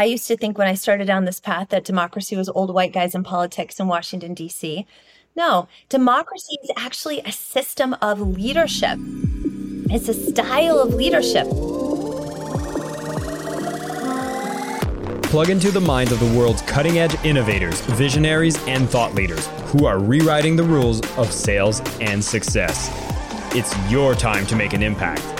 I used to think when I started down this path that democracy was old white guys in politics in Washington, D.C. No, democracy is actually a system of leadership, it's a style of leadership. Plug into the minds of the world's cutting edge innovators, visionaries, and thought leaders who are rewriting the rules of sales and success. It's your time to make an impact.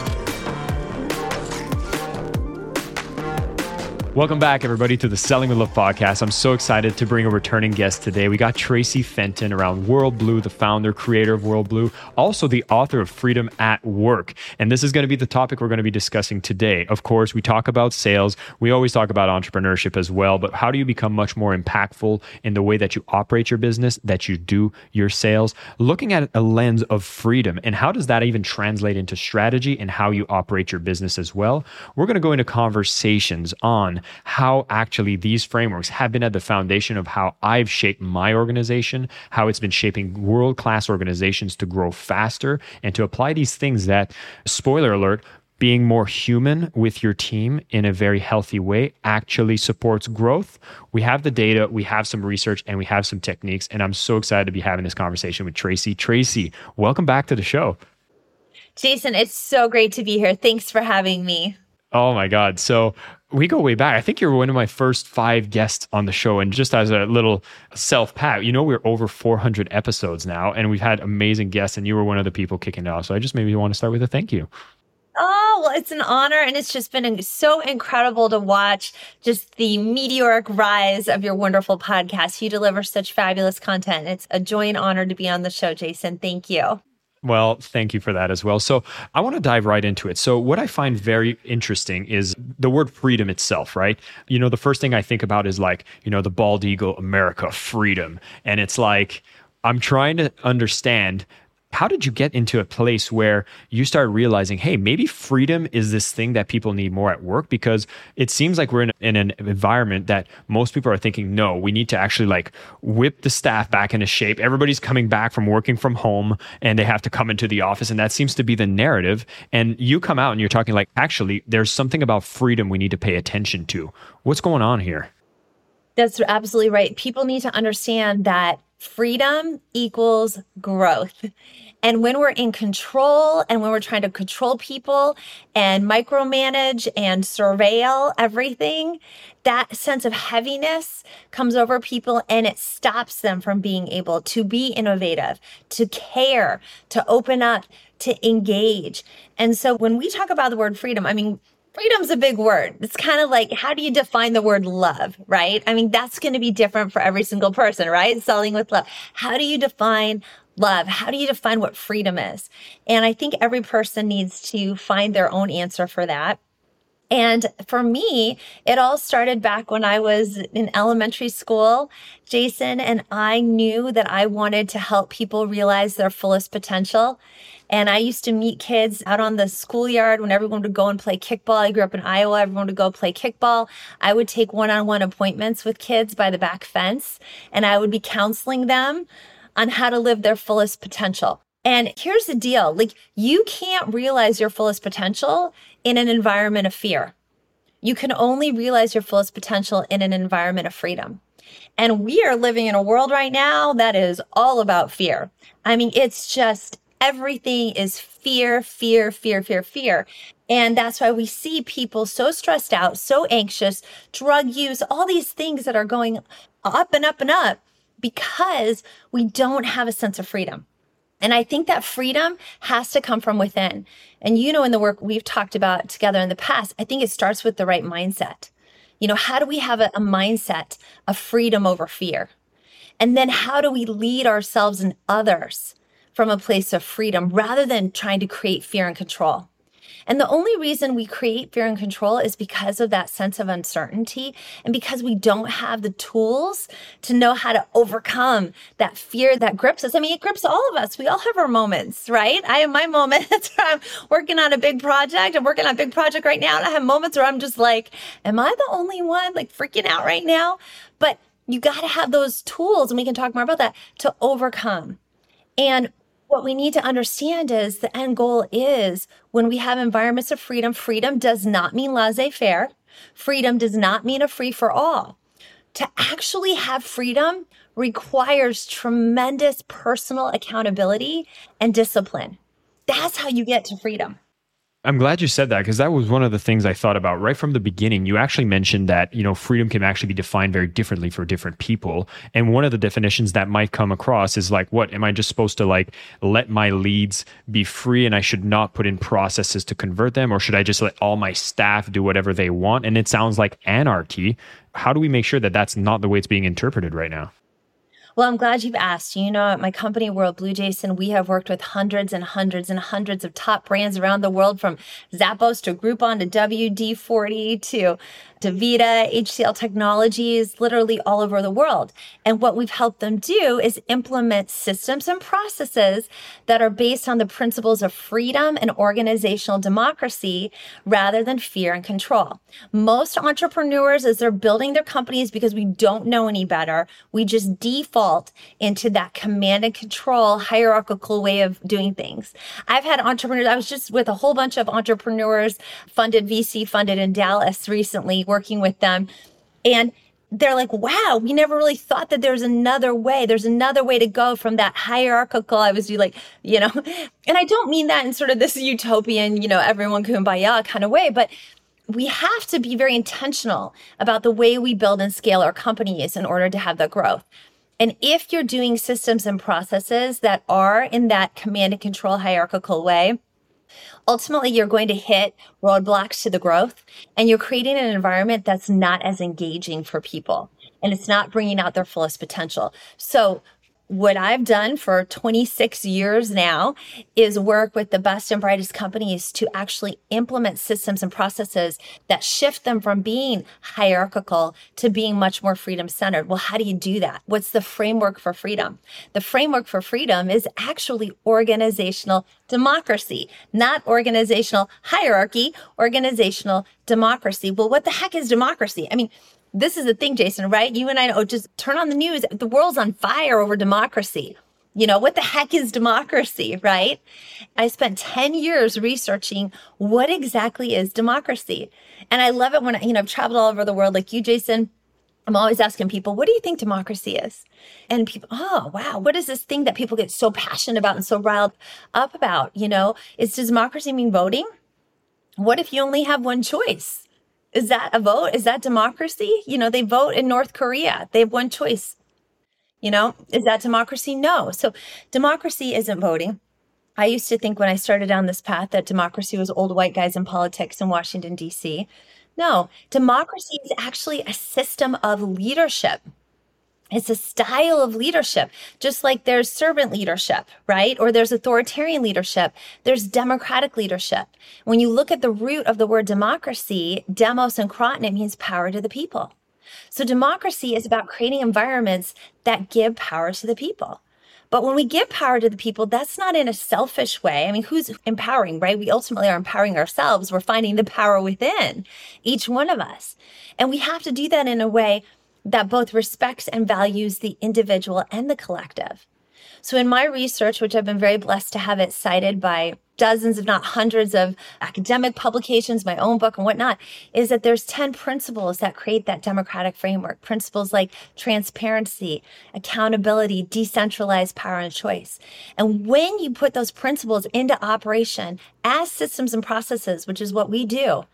Welcome back, everybody, to the Selling with Love podcast. I'm so excited to bring a returning guest today. We got Traci Fenton around WorldBlu, the founder, creator of WorldBlu, also the author of Freedom at Work. And this is going to be the topic we're going to be discussing today. Of course, we talk about sales. We always talk about entrepreneurship as well, but how do you become much more impactful in the way that you operate your business, that you do your sales? Looking at a lens of freedom and how does that even translate into strategy and how you operate your business as well? We're going to go into conversations on how actually these frameworks have been at the foundation of how I've shaped my organization, how it's been shaping world class organizations to grow faster and to apply these things that, spoiler alert, being more human with your team in a very healthy way actually supports growth. We have the data, we have some research, and we have some techniques. And I'm so excited to be having this conversation with Traci. Traci, welcome back to the show. Jason, it's so great to be here. Thanks for having me. Oh my God. So we go way back. I think you're one of my first five guests on the show. And just as a little self pat, you know, we're over 400 episodes now and we've had amazing guests, and you were one of the people kicking it off. So I just maybe want to start with a thank you. Oh, well, it's an honor. And it's just been so incredible to watch just the meteoric rise of your wonderful podcast. You deliver such fabulous content. It's a joy and honor to be on the show, Jason. Thank you. Well, thank you for that as well. So, I want to dive right into it. So, what I find very interesting is the word freedom itself, right? You know, the first thing I think about is like, you know, the bald eagle, America, freedom. And it's like, I'm trying to understand how did you get into a place where you start realizing, hey, maybe freedom is this thing that people need more at work? Because it seems like we're in, in, an environment that most people are thinking, no, we need to actually like whip the staff back into shape. Everybody's coming back from working from home and they have to come into the office. And that seems to be the narrative. And you come out and you're talking like, actually, there's something about freedom we need to pay attention to. What's going on here? That's absolutely right. People need to understand that freedom equals growth. And when we're in control and when we're trying to control people and micromanage and surveil everything, that sense of heaviness comes over people and it stops them from being able to be innovative, to care, to open up, to engage. And so when we talk about the word freedom, I mean, freedom's a big word. It's kind of like, how do you define the word love, right? I mean, that's going to be different for every single person, right? Selling with love. How do you define love? How do you define what freedom is? And I think every person needs to find their own answer for that. And for me, it all started back when I was in elementary school, Jason, and I knew that I wanted to help people realize their fullest potential. And I used to meet kids out on the schoolyard when everyone would go and play kickball. I grew up in Iowa, everyone would go play kickball. I would take one on one appointments with kids by the back fence, and I would be counseling them on how to live their fullest potential. And here's the deal like, you can't realize your fullest potential in an environment of fear. You can only realize your fullest potential in an environment of freedom. And we are living in a world right now that is all about fear. I mean, it's just everything is fear, fear, fear, fear, fear. And that's why we see people so stressed out, so anxious, drug use, all these things that are going up and up and up because we don't have a sense of freedom. And I think that freedom has to come from within. And you know, in the work we've talked about together in the past, I think it starts with the right mindset. You know, how do we have a, a mindset of freedom over fear? And then how do we lead ourselves and others from a place of freedom rather than trying to create fear and control? And the only reason we create fear and control is because of that sense of uncertainty and because we don't have the tools to know how to overcome that fear that grips us. I mean, it grips all of us. We all have our moments, right? I have my moments where I'm working on a big project. I'm working on a big project right now. And I have moments where I'm just like, am I the only one like freaking out right now? But you got to have those tools, and we can talk more about that to overcome. And what we need to understand is the end goal is when we have environments of freedom, freedom does not mean laissez faire. Freedom does not mean a free for all. To actually have freedom requires tremendous personal accountability and discipline. That's how you get to freedom. I'm glad you said that because that was one of the things I thought about right from the beginning. You actually mentioned that, you know, freedom can actually be defined very differently for different people. And one of the definitions that might come across is like, what am I just supposed to like let my leads be free and I should not put in processes to convert them? Or should I just let all my staff do whatever they want? And it sounds like anarchy. How do we make sure that that's not the way it's being interpreted right now? Well, I'm glad you've asked. You know, at my company, WorldBlu Jason, we have worked with hundreds and hundreds and hundreds of top brands around the world from Zappos to Groupon to WD 40 to DaVita, HCL Technologies, literally all over the world. And what we've helped them do is implement systems and processes that are based on the principles of freedom and organizational democracy rather than fear and control. Most entrepreneurs, as they're building their companies because we don't know any better, we just default into that command and control hierarchical way of doing things. I've had entrepreneurs, I was just with a whole bunch of entrepreneurs funded, VC funded in Dallas recently working with them. And they're like, wow, we never really thought that there's another way. There's another way to go from that hierarchical. I was like, you know, and I don't mean that in sort of this utopian, you know, everyone kumbaya kind of way, but we have to be very intentional about the way we build and scale our companies in order to have the growth. And if you're doing systems and processes that are in that command and control hierarchical way, ultimately you're going to hit roadblocks to the growth and you're creating an environment that's not as engaging for people and it's not bringing out their fullest potential. So what I've done for 26 years now is work with the best and brightest companies to actually implement systems and processes that shift them from being hierarchical to being much more freedom centered. Well, how do you do that? What's the framework for freedom? The framework for freedom is actually organizational democracy, not organizational hierarchy, organizational democracy. Well, what the heck is democracy? I mean, this is the thing, Jason, right? You and I know, just turn on the news. The world's on fire over democracy. You know, what the heck is democracy, right? I spent 10 years researching what exactly is democracy. And I love it when, I, you know, I've traveled all over the world like you, Jason. I'm always asking people, what do you think democracy is? And people, oh, wow, what is this thing that people get so passionate about and so riled up about? You know, is does democracy mean voting? What if you only have one choice? Is that a vote? Is that democracy? You know, they vote in North Korea. They have one choice. You know, is that democracy? No. So democracy isn't voting. I used to think when I started down this path that democracy was old white guys in politics in Washington, D.C. No, democracy is actually a system of leadership. It's a style of leadership, just like there's servant leadership, right? Or there's authoritarian leadership. There's democratic leadership. When you look at the root of the word democracy, demos and kraton, it means power to the people. So democracy is about creating environments that give power to the people. But when we give power to the people, that's not in a selfish way. I mean, who's empowering, right? We ultimately are empowering ourselves. We're finding the power within each one of us. And we have to do that in a way that both respects and values the individual and the collective. So, in my research, which I've been very blessed to have it cited by dozens, if not hundreds of academic publications, my own book and whatnot, is that there's 10 principles that create that democratic framework. Principles like transparency, accountability, decentralized power and choice. And when you put those principles into operation as systems and processes, which is what we do,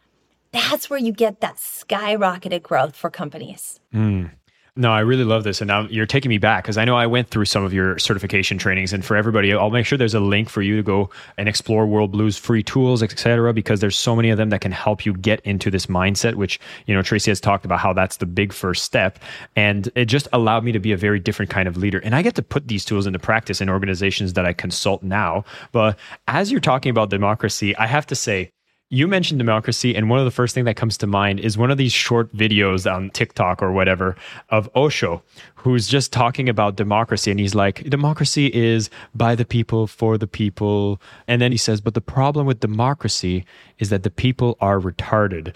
that's where you get that skyrocketed growth for companies. Mm. No, I really love this. And now you're taking me back because I know I went through some of your certification trainings. And for everybody, I'll make sure there's a link for you to go and explore WorldBlu's free tools, etc. because there's so many of them that can help you get into this mindset, which, you know, Traci has talked about how that's the big first step. And it just allowed me to be a very different kind of leader. And I get to put these tools into practice in organizations that I consult now. But as you're talking about democracy, I have to say, you mentioned democracy, and one of the first thing that comes to mind is one of these short videos on TikTok or whatever of Osho, who's just talking about democracy. And he's like, democracy is by the people, for the people. And then he says, but the problem with democracy is that the people are retarded.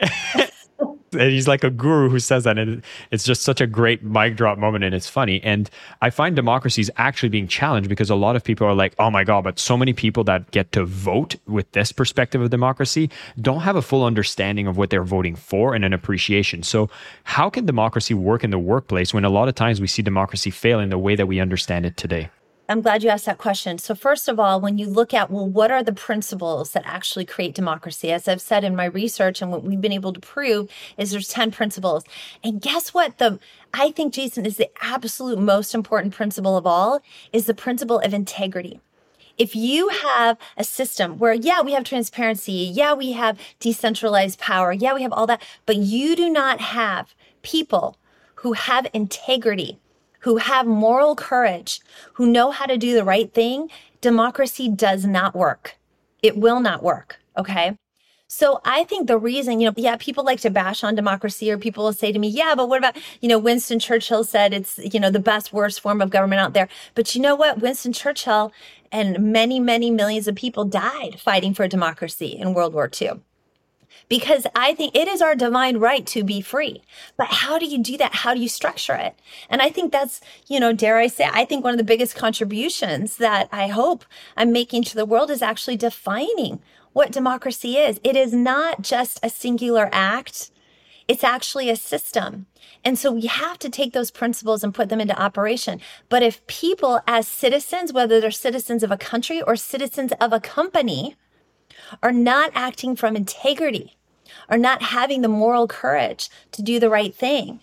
And he's like a guru who says that. And it's just such a great mic drop moment. And it's funny. And I find democracy is actually being challenged because a lot of people are like, oh my God, but so many people that get to vote with this perspective of democracy don't have a full understanding of what they're voting for and an appreciation. So, how can democracy work in the workplace when a lot of times we see democracy fail in the way that we understand it today? I'm glad you asked that question. So, first of all, when you look at, well, what are the principles that actually create democracy? As I've said in my research and what we've been able to prove is there's 10 principles. And guess what? The I think, Jason, is the absolute most important principle of all is the principle of integrity. If you have a system where, yeah, we have transparency, yeah, we have decentralized power, yeah, we have all that, but you do not have people who have integrity, who have moral courage, who know how to do the right thing, democracy does not work. It will not work. Okay. So I think the reason, you know, yeah, people like to bash on democracy or people will say to me, yeah, but what about, you know, Winston Churchill said it's, you know, the best, worst form of government out there. But you know what? Winston Churchill and many, many millions of people died fighting for democracy in World War II because I think it is our divine right to be free. But how do you do that? How do you structure it? And I think that's, you know, dare I say, I think one of the biggest contributions that I hope I'm making to the world is actually defining what democracy is. It is not just a singular act. It's actually a system. And so we have to take those principles and put them into operation. But if people, as citizens, whether they're citizens of a country or citizens of a company, are not acting from integrity, are not having the moral courage to do the right thing,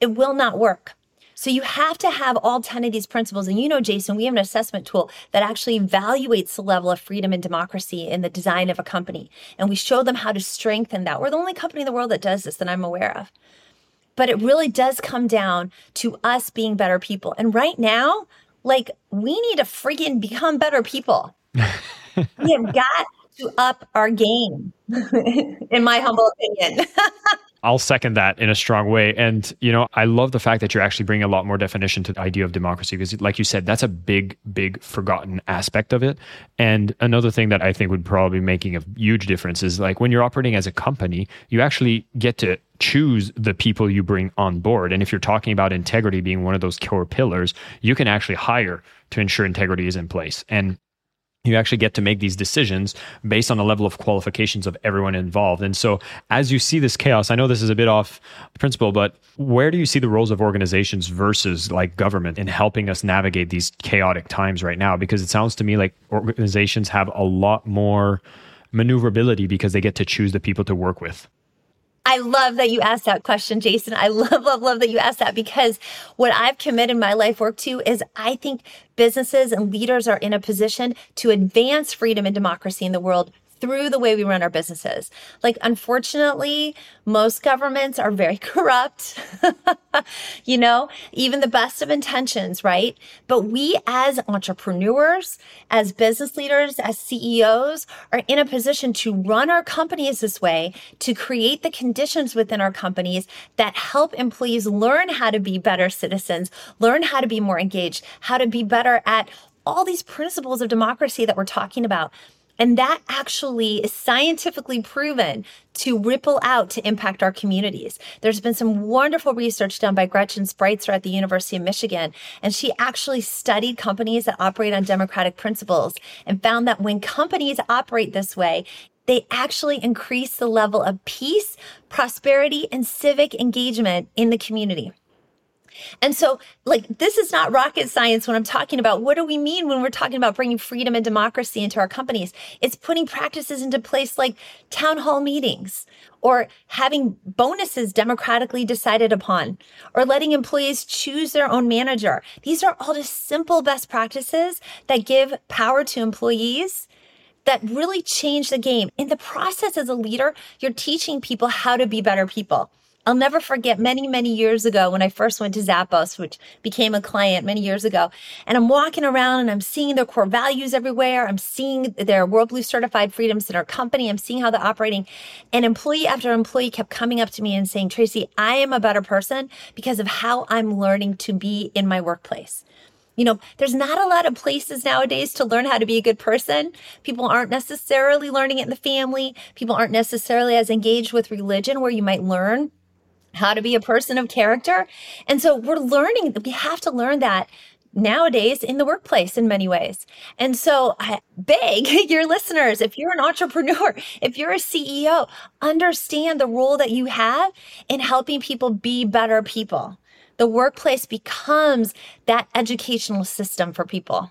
it will not work. So you have to have all 10 of these principles. And you know, Jason, we have an assessment tool that actually evaluates the level of freedom and democracy in the design of a company. And we show them how to strengthen that. We're the only company in the world that does this that I'm aware of. But it really does come down to us being better people. And right now, like, we need to freaking become better people. we have got to up our game, in my humble opinion. I'll second that in a strong way. And, you know, I love the fact that you're actually bringing a lot more definition to the idea of democracy because, like you said, that's a big, big forgotten aspect of it. And another thing that I think would probably be making a huge difference is like when you're operating as a company, you actually get to choose the people you bring on board. And if you're talking about integrity being one of those core pillars, you can actually hire to ensure integrity is in place. And you actually get to make these decisions based on the level of qualifications of everyone involved. And so, as you see this chaos, I know this is a bit off principle, but where do you see the roles of organizations versus like government in helping us navigate these chaotic times right now? Because it sounds to me like organizations have a lot more maneuverability because they get to choose the people to work with. I love that you asked that question, Jason. I love, love, love that you asked that because what I've committed my life work to is I think businesses and leaders are in a position to advance freedom and democracy in the world through the way we run our businesses. Like, unfortunately, most governments are very corrupt, you know, even the best of intentions, right? But we as entrepreneurs, as business leaders, as CEOs are in a position to run our companies this way, to create the conditions within our companies that help employees learn how to be better citizens, learn how to be more engaged, how to be better at all these principles of democracy that we're talking about. And that actually is scientifically proven to ripple out to impact our communities. There's been some wonderful research done by Gretchen Spreitzer at the University of Michigan, and she actually studied companies that operate on democratic principles and found that when companies operate this way, they actually increase the level of peace, prosperity, and civic engagement in the community. And so, like, this is not rocket science when I'm talking about what do we mean when we're talking about bringing freedom and democracy into our companies? It's putting practices into place like town hall meetings or having bonuses democratically decided upon or letting employees choose their own manager. These are all just simple best practices that give power to employees that really change the game. In the process, as a leader, you're teaching people how to be better people. I'll never forget many, many years ago when I first went to Zappos, which became a client many years ago. And I'm walking around and I'm seeing their core values everywhere. I'm seeing their WorldBlu certified freedoms in our company. I'm seeing how they're operating. And employee after employee kept coming up to me and saying, Traci, I am a better person because of how I'm learning to be in my workplace. You know, there's not a lot of places nowadays to learn how to be a good person. People aren't necessarily learning it in the family. People aren't necessarily as engaged with religion where you might learn how to be a person of character. And so we're learning, we have to learn that nowadays in the workplace in many ways. And so I beg your listeners, if you're an entrepreneur, if you're a CEO, understand the role that you have in helping people be better people. The workplace becomes that educational system for people.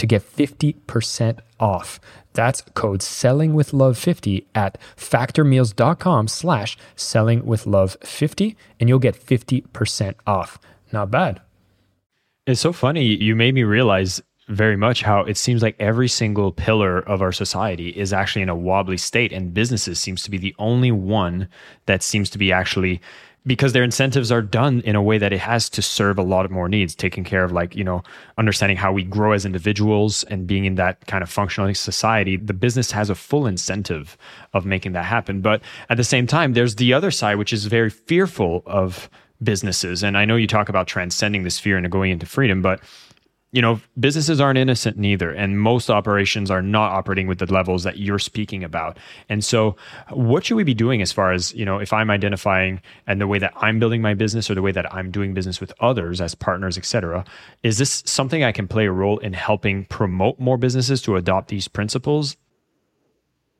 to get 50% off. That's code selling with love 50 at factormeals.com slash selling with love 50 and you'll get 50% off. Not bad. It's so funny. You made me realize very much how it seems like every single pillar of our society is actually in a wobbly state and businesses seems to be the only one that seems to be actually because their incentives are done in a way that it has to serve a lot more needs, taking care of like, you know, understanding how we grow as individuals and being in that kind of functional society. The business has a full incentive of making that happen. But at the same time, there's the other side, which is very fearful of businesses. And I know you talk about transcending this fear and going into freedom, but you know, businesses aren't innocent neither, and most operations are not operating with the levels that you're speaking about. And so, what should we be doing as far as you know, if I'm identifying and the way that I'm building my business or the way that I'm doing business with others as partners, et cetera? Is this something I can play a role in helping promote more businesses to adopt these principles?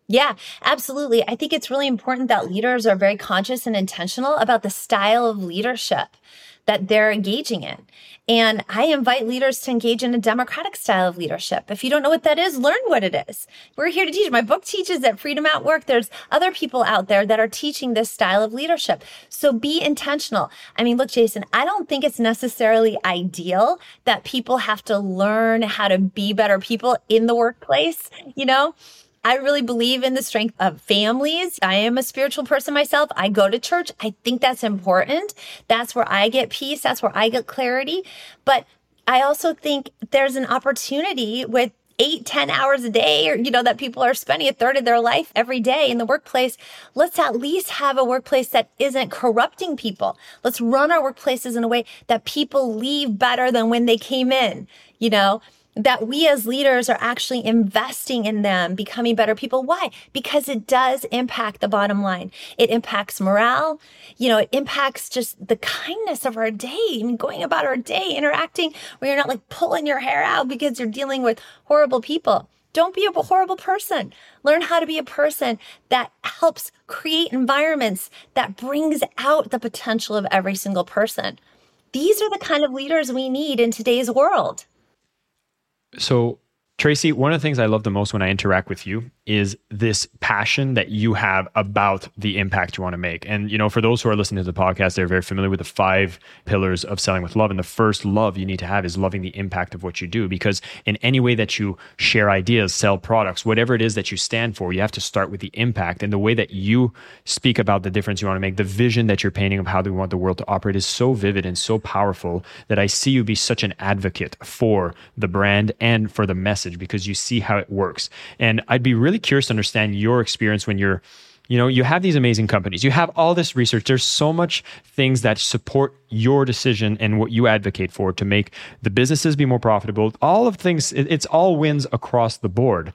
Yeah, absolutely. I think it's really important that leaders are very conscious and intentional about the style of leadership that they're engaging in. And I invite leaders to engage in a democratic style of leadership. If you don't know what that is, learn what it is. We're here to teach. My book teaches that freedom at work. There's other people out there that are teaching this style of leadership. So be intentional. I mean, look, Jason, I don't think it's necessarily ideal that people have to learn how to be better people in the workplace, you know? I really believe in the strength of families. I am a spiritual person myself. I go to church. I think that's important. That's where I get peace. That's where I get clarity. But I also think there's an opportunity with eight, ten hours a day, or, you know, that people are spending a third of their life every day in the workplace. Let's at least have a workplace that isn't corrupting people. Let's run our workplaces in a way that people leave better than when they came in, you know? That we as leaders are actually investing in them becoming better people. Why? Because it does impact the bottom line. It impacts morale. You know, it impacts just the kindness of our day. Mean, going about our day, interacting where you're not like pulling your hair out because you're dealing with horrible people. Don't be a horrible person. Learn how to be a person that helps create environments that brings out the potential of every single person. These are the kind of leaders we need in today's world. So, Traci, one of the things I love the most when I interact with you is this passion that you have about the impact you want to make. And, you know, for those who are listening to the podcast, they're very familiar with the five pillars of selling with love. And the first love you need to have is loving the impact of what you do. Because in any way that you share ideas, sell products, whatever it is that you stand for, you have to start with the impact. And the way that you speak about the difference you want to make, the vision that you're painting of how we want the world to operate is so vivid and so powerful that I see you be such an advocate for the brand and for the message because you see how it works. And I'd be really curious to understand your experience when you're you know you have these amazing companies. You have all this research. There's so much things that support your decision and what you advocate for to make the businesses be more profitable. All of things it's all wins across the board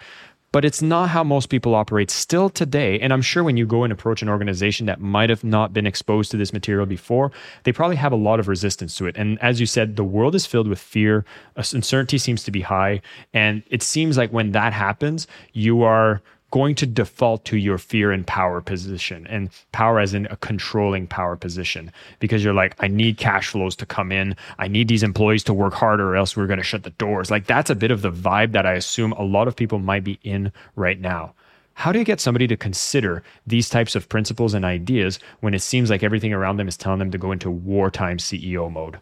but it's not how most people operate still today. And I'm sure when you go and approach an organization that might have not been exposed to this material before, they probably have a lot of resistance to it. And as you said, the world is filled with fear, uncertainty seems to be high. And it seems like when that happens, you are going to default to your fear and power position and power as in a controlling power position because you're like i need cash flows to come in. I need these employees to work harder or else we're going to shut the doors. Like that's a bit of the vibe that i assume a lot of people might be in right now. How do you get somebody to consider these types of principles and ideas when it seems like everything around them is telling them to go into wartime ceo mode?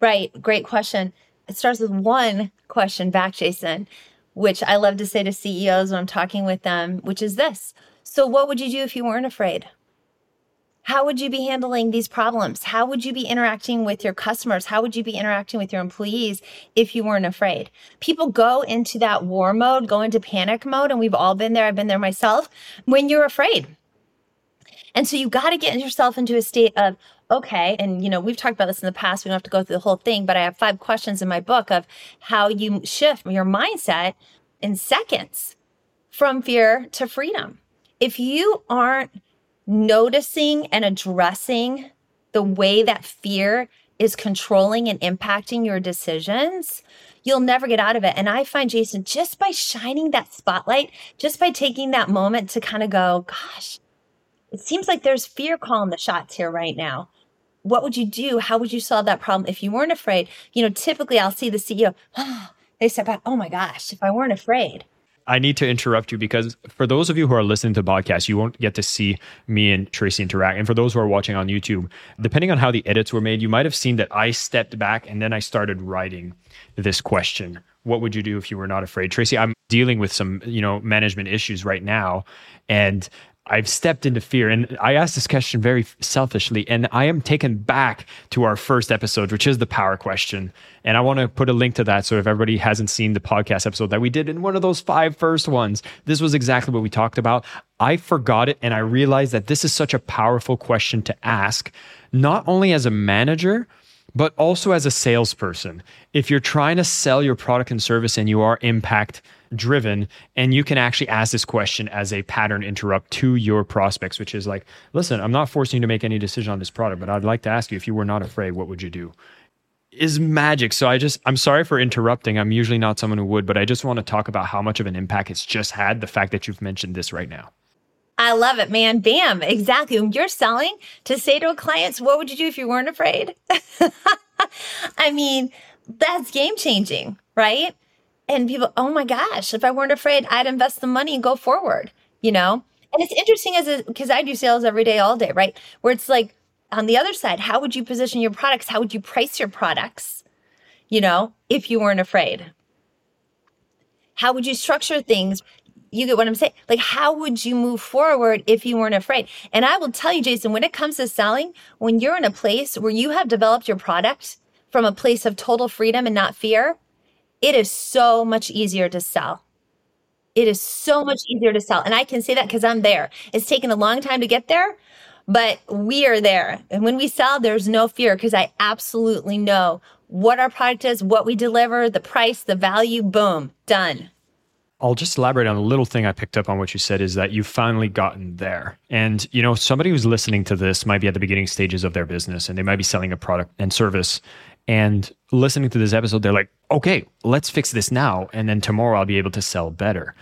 Right. Great question. It starts with one question back jason which I love to say to CEOs when I'm talking with them, which is this. So, what would you do if you weren't afraid? How would you be handling these problems? How would you be interacting with your customers? How would you be interacting with your employees if you weren't afraid? People go into that war mode, go into panic mode, and we've all been there. I've been there myself when you're afraid. And so you got to get yourself into a state of, okay, and you know, we've talked about this in the past. We don't have to go through the whole thing, but I have five questions in my book of how you shift your mindset in seconds from fear to freedom. If you aren't noticing and addressing the way that fear is controlling and impacting your decisions, you'll never get out of it. And I find, Jason, just by shining that spotlight, just by taking that moment to kind of go, gosh, it seems like there's fear calling the shots here right now what would you do? How would you solve that problem if you weren't afraid? You know, typically I'll see the CEO, oh, they step back, oh my gosh, if I weren't afraid. I need to interrupt you because for those of you who are listening to the podcast, you won't get to see me and Traci interact. And for those who are watching on YouTube, depending on how the edits were made, you might have seen that I stepped back and then I started writing this question. What would you do if you were not afraid? Traci, I'm dealing with some, you know, management issues right now. And I've stepped into fear. And I asked this question very selfishly. And I am taken back to our first episode, which is the power question. And I want to put a link to that. So if everybody hasn't seen the podcast episode that we did in one of those five first ones, this was exactly what we talked about. I forgot it. And I realized that this is such a powerful question to ask, not only as a manager, but also as a salesperson. If you're trying to sell your product and service and you are impact driven and you can actually ask this question as a pattern interrupt to your prospects which is like listen i'm not forcing you to make any decision on this product but i'd like to ask you if you were not afraid what would you do is magic so i just i'm sorry for interrupting i'm usually not someone who would but i just want to talk about how much of an impact it's just had the fact that you've mentioned this right now I love it, man. Bam. Exactly. When you're selling to say to a client, what would you do if you weren't afraid? I mean, that's game changing, right? And people, oh my gosh, if I weren't afraid, I'd invest the money and go forward, you know? And it's interesting as because I do sales every day, all day, right? Where it's like on the other side, how would you position your products? How would you price your products, you know, if you weren't afraid? How would you structure things? You get what I'm saying? Like, how would you move forward if you weren't afraid? And I will tell you, Jason, when it comes to selling, when you're in a place where you have developed your product from a place of total freedom and not fear, it is so much easier to sell. It is so much easier to sell. And I can say that because I'm there. It's taken a long time to get there, but we are there. And when we sell, there's no fear because I absolutely know what our product is, what we deliver, the price, the value, boom, done. I'll just elaborate on a little thing I picked up on what you said is that you've finally gotten there. And, you know, somebody who's listening to this might be at the beginning stages of their business and they might be selling a product and service and listening to this episode, they're like, okay, let's fix this now. And then tomorrow I'll be able to sell better.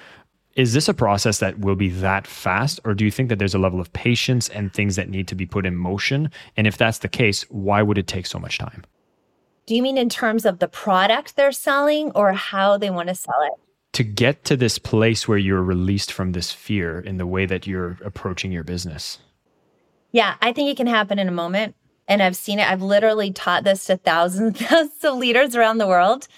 Is this a process that will be that fast? Or do you think that there's a level of patience and things that need to be put in motion? And if that's the case, why would it take so much time? Do you mean in terms of the product they're selling or how they want to sell it? To get to this place where you're released from this fear in the way that you're approaching your business. Yeah, I think it can happen in a moment and I've seen it. I've literally taught this to thousands, thousands of leaders around the world.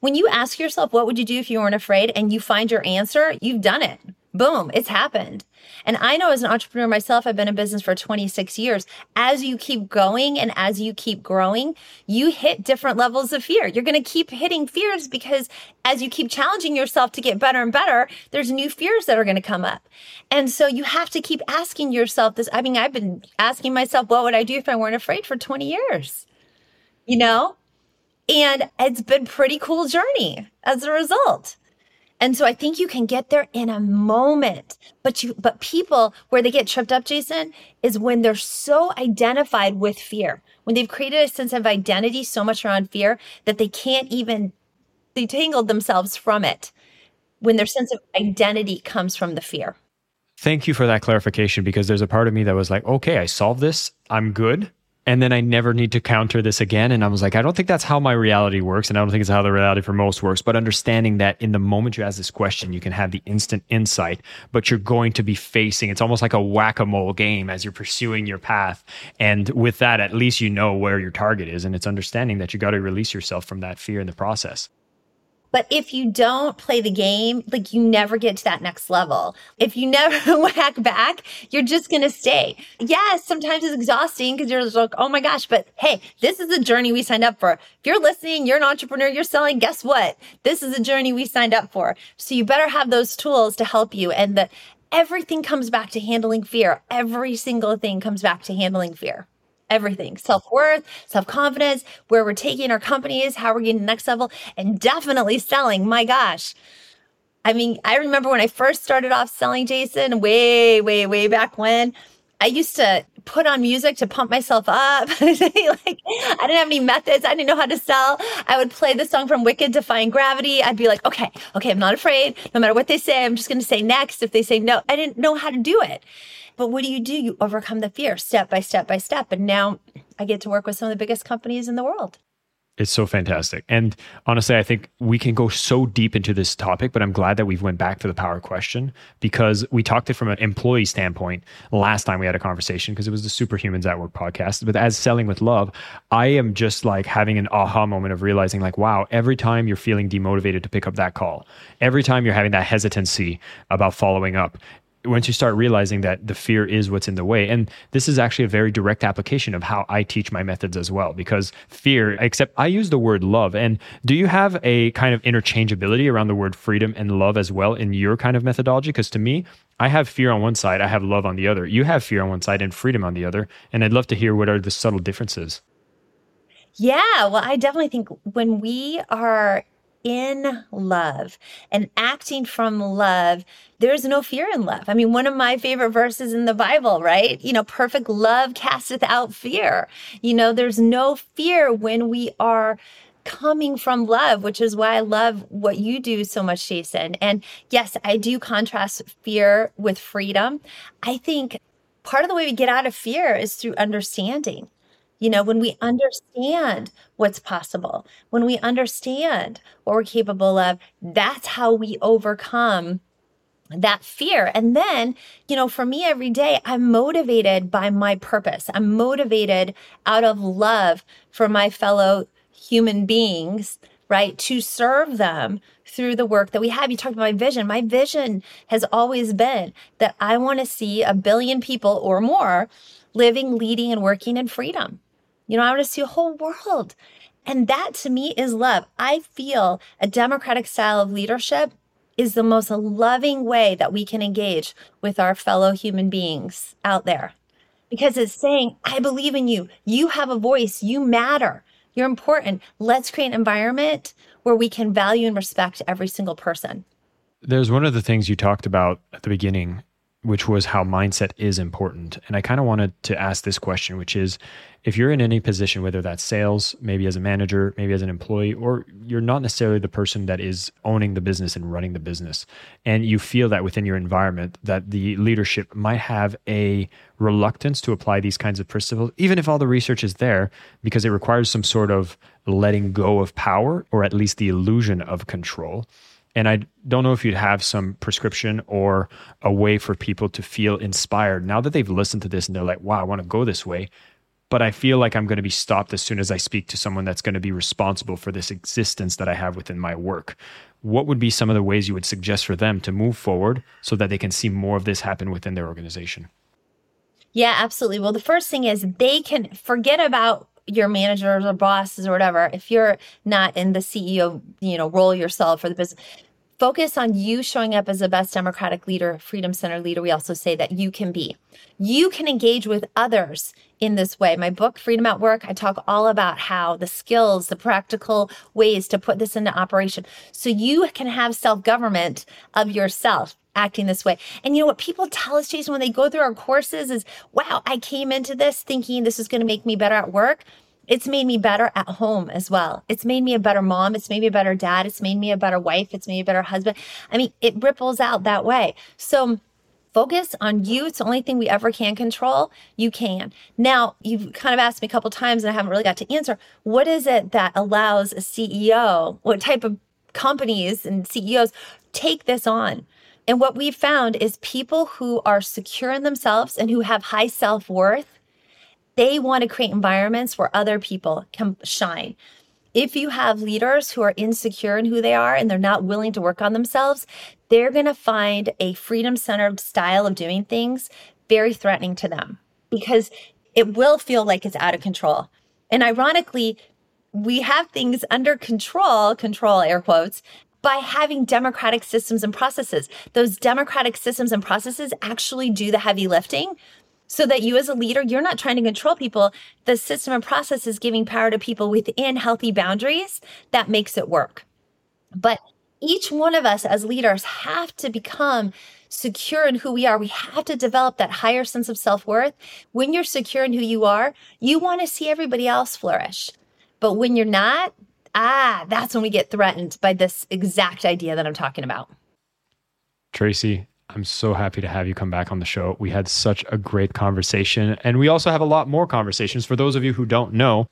When you ask yourself, what would you do if you weren't afraid, and you find your answer, you've done it. Boom, it's happened. And I know as an entrepreneur myself, I've been in business for 26 years. As you keep going and as you keep growing, you hit different levels of fear. You're going to keep hitting fears because as you keep challenging yourself to get better and better, there's new fears that are going to come up. And so you have to keep asking yourself this. I mean, I've been asking myself, what would I do if I weren't afraid for 20 years? You know? And it's been pretty cool journey as a result. And so I think you can get there in a moment. But you but people where they get tripped up, Jason, is when they're so identified with fear. When they've created a sense of identity so much around fear that they can't even detangle themselves from it. When their sense of identity comes from the fear. Thank you for that clarification because there's a part of me that was like, okay, I solved this. I'm good and then I never need to counter this again. And I was like, I don't think that's how my reality works. And I don't think it's how the reality for most works. But understanding that in the moment you ask this question, you can have the instant insight, but you're going to be facing it's almost like a whack a mole game as you're pursuing your path. And with that, at least you know where your target is. And it's understanding that you got to release yourself from that fear in the process. But if you don't play the game, like you never get to that next level. If you never whack back, you're just going to stay. Yes, sometimes it's exhausting because you're just like, oh my gosh, but hey, this is the journey we signed up for. If you're listening, you're an entrepreneur, you're selling, guess what? This is the journey we signed up for. So you better have those tools to help you. And the everything comes back to handling fear. Every single thing comes back to handling fear everything self worth, self confidence, where we're taking our companies, how we're getting next level, and definitely selling. My gosh. I mean, I remember when I first started off selling Jason, way, way, way back when. I used to put on music to pump myself up. like I didn't have any methods. I didn't know how to sell. I would play the song from Wicked, Defying Gravity. I'd be like, okay, okay, I'm not afraid. No matter what they say, I'm just going to say next. If they say no, I didn't know how to do it. But what do you do? You overcome the fear step by step by step. And now I get to work with some of the biggest companies in the world. It's so fantastic. And honestly, I think we can go so deep into this topic, but I'm glad that we've went back to the power question because we talked it from an employee standpoint last time we had a conversation because it was the Superhumans at Work podcast. But as selling with love, I am just like having an aha moment of realizing like, wow, every time you're feeling demotivated to pick up that call, every time you're having that hesitancy about following up, once you start realizing that the fear is what's in the way. And this is actually a very direct application of how i teach my methods as well because fear except i use the word love. And do you have a kind of interchangeability around the word freedom and love as well in your kind of methodology? Because to me i have fear on one side i have love on the other. You have fear on one side and freedom on the other. And i'd love to hear what are the subtle differences? Yeah well i definitely think when we are in love and acting from love, there's no fear in love. I mean, one of my favorite verses in the Bible, right? You know, perfect love casteth out fear. You know, there's no fear when we are coming from love, which is why I love what you do so much, Jason. And yes, I do contrast fear with freedom. I think part of the way we get out of fear is through understanding. You know, when we understand what's possible, when we understand what we're capable of, that's how we overcome that fear. And then, you know, for me every day, I'm motivated by my purpose. I'm motivated out of love for my fellow human beings, right? To serve them through the work that we have. You talked about my vision. My vision has always been that I want to see a billion people or more living, leading, and working in freedom. You know, I want to see a whole world. And that to me is love. I feel a democratic style of leadership is the most loving way that we can engage with our fellow human beings out there because it's saying, I believe in you. You have a voice. You matter. You're important. Let's create an environment where we can value and respect every single person. There's one of the things you talked about at the beginning which was how mindset is important. And I kind of wanted to ask this question, which is if you're in any position, whether that's sales, maybe as a manager, maybe as an employee, or you're not necessarily the person that is owning the business and running the business, and you feel that within your environment that the leadership might have a reluctance to apply these kinds of principles, even if all the research is there, because it requires some sort of letting go of power or at least the illusion of control and I don't know if you'd have some prescription or a way for people to feel inspired now that they've listened to this and they're like, wow, I want to go this way. But I feel like I'm going to be stopped as soon as I speak to someone that's going to be responsible for this existence that I have within my work. What would be some of the ways you would suggest for them to move forward so that they can see more of this happen within their organization? Yeah, absolutely. Well, the first thing is they can forget about your managers or bosses or whatever if you're not in the ceo you know role yourself or the business Focus on you showing up as the best democratic leader, freedom center leader. We also say that you can be. You can engage with others in this way. My book, Freedom at Work, I talk all about how the skills, the practical ways to put this into operation so you can have self government of yourself acting this way. And you know what people tell us, Jason, when they go through our courses is, wow, I came into this thinking this is going to make me better at work. It's made me better at home as well. It's made me a better mom. It's made me a better dad. It's made me a better wife. It's made me a better husband. I mean, it ripples out that way. So focus on you. It's the only thing we ever can control. You can. Now, you've kind of asked me a couple times and I haven't really got to answer. What is it that allows a CEO, what type of companies and CEOs take this on? And what we've found is people who are secure in themselves and who have high self worth they want to create environments where other people can shine. If you have leaders who are insecure in who they are and they're not willing to work on themselves, they're going to find a freedom centered style of doing things very threatening to them because it will feel like it's out of control. And ironically, we have things under control, control air quotes, by having democratic systems and processes. Those democratic systems and processes actually do the heavy lifting so that you as a leader you're not trying to control people. The system and process is giving power to people within healthy boundaries that makes it work. But each one of us as leaders have to become secure in who we are. We have to develop that higher sense of self-worth. When you're secure in who you are you want to see everybody else flourish. But when you're not ah that's when we get threatened by this exact idea that i'm talking about. Traci I'm so happy to have you come back on the show. We had such a great conversation, and we also have a lot more conversations. For those of you who don't know,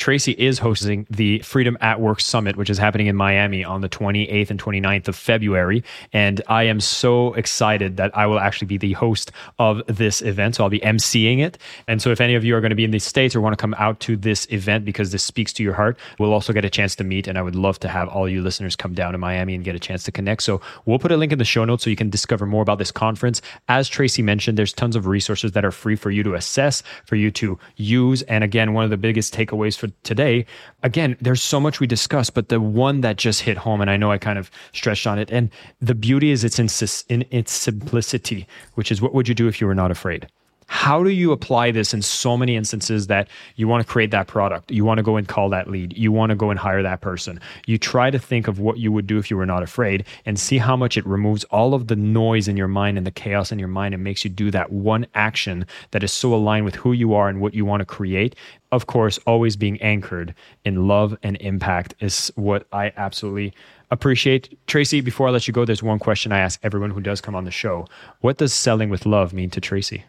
Traci is hosting the Freedom at Work Summit, which is happening in Miami on the 28th and 29th of February. And I am so excited that I will actually be the host of this event. So I'll be emceeing it. And so if any of you are going to be in the States or want to come out to this event because this speaks to your heart, we'll also get a chance to meet. And I would love to have all you listeners come down to Miami and get a chance to connect. So we'll put a link in the show notes so you can discover more about this conference. As Traci mentioned, there's tons of resources that are free for you to assess, for you to use. And again, one of the biggest takeaways for today, again, there's so much we discussed, but the one that just hit home, and I know I kind of stretched on it, and the beauty is it's in, in its simplicity, which is what would you do if you were not afraid? How do you apply this in so many instances that you want to create that product? You want to go and call that lead. You want to go and hire that person. You try to think of what you would do if you were not afraid and see how much it removes all of the noise in your mind and the chaos in your mind and makes you do that one action that is so aligned with who you are and what you want to create. Of course, always being anchored in love and impact is what I absolutely appreciate. Traci, before I let you go, there's one question I ask everyone who does come on the show. What does selling with love mean to Traci?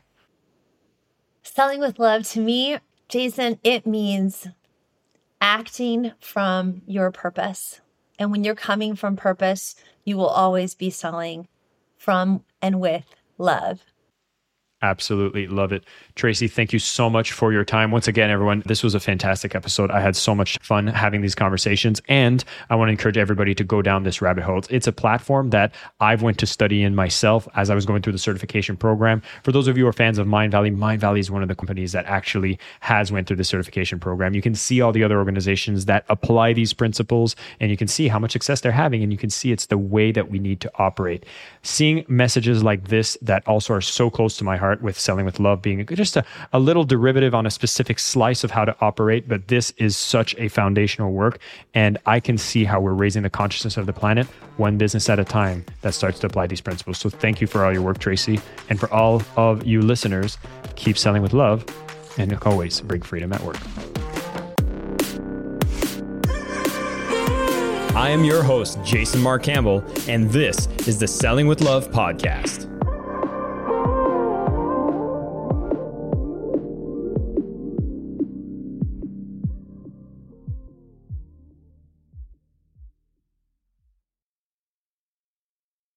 Selling with love to me, Jason, it means acting from your purpose. And when you're coming from purpose, you will always be selling from and with love. Absolutely love it. Traci, thank you so much for your time. Once again, everyone, this was a fantastic episode. I had so much fun having these conversations. And I want to encourage everybody to go down this rabbit hole. It's a platform that I've went to study in myself as I was going through the certification program. For those of you who are fans of Mindvalley, Mind Valley is one of the companies that actually has went through the certification program. You can see all the other organizations that apply these principles and you can see how much success they're having. And you can see it's the way that we need to operate. Seeing messages like this that also are so close to my heart with selling with love being just a, a little derivative on a specific slice of how to operate. But this is such a foundational work. And I can see how we're raising the consciousness of the planet one business at a time that starts to apply these principles. So thank you for all your work, Traci. And for all of you listeners, keep selling with love and always bring freedom at work. I am your host, Jason Marc Campbell, and this is the Selling with Love podcast.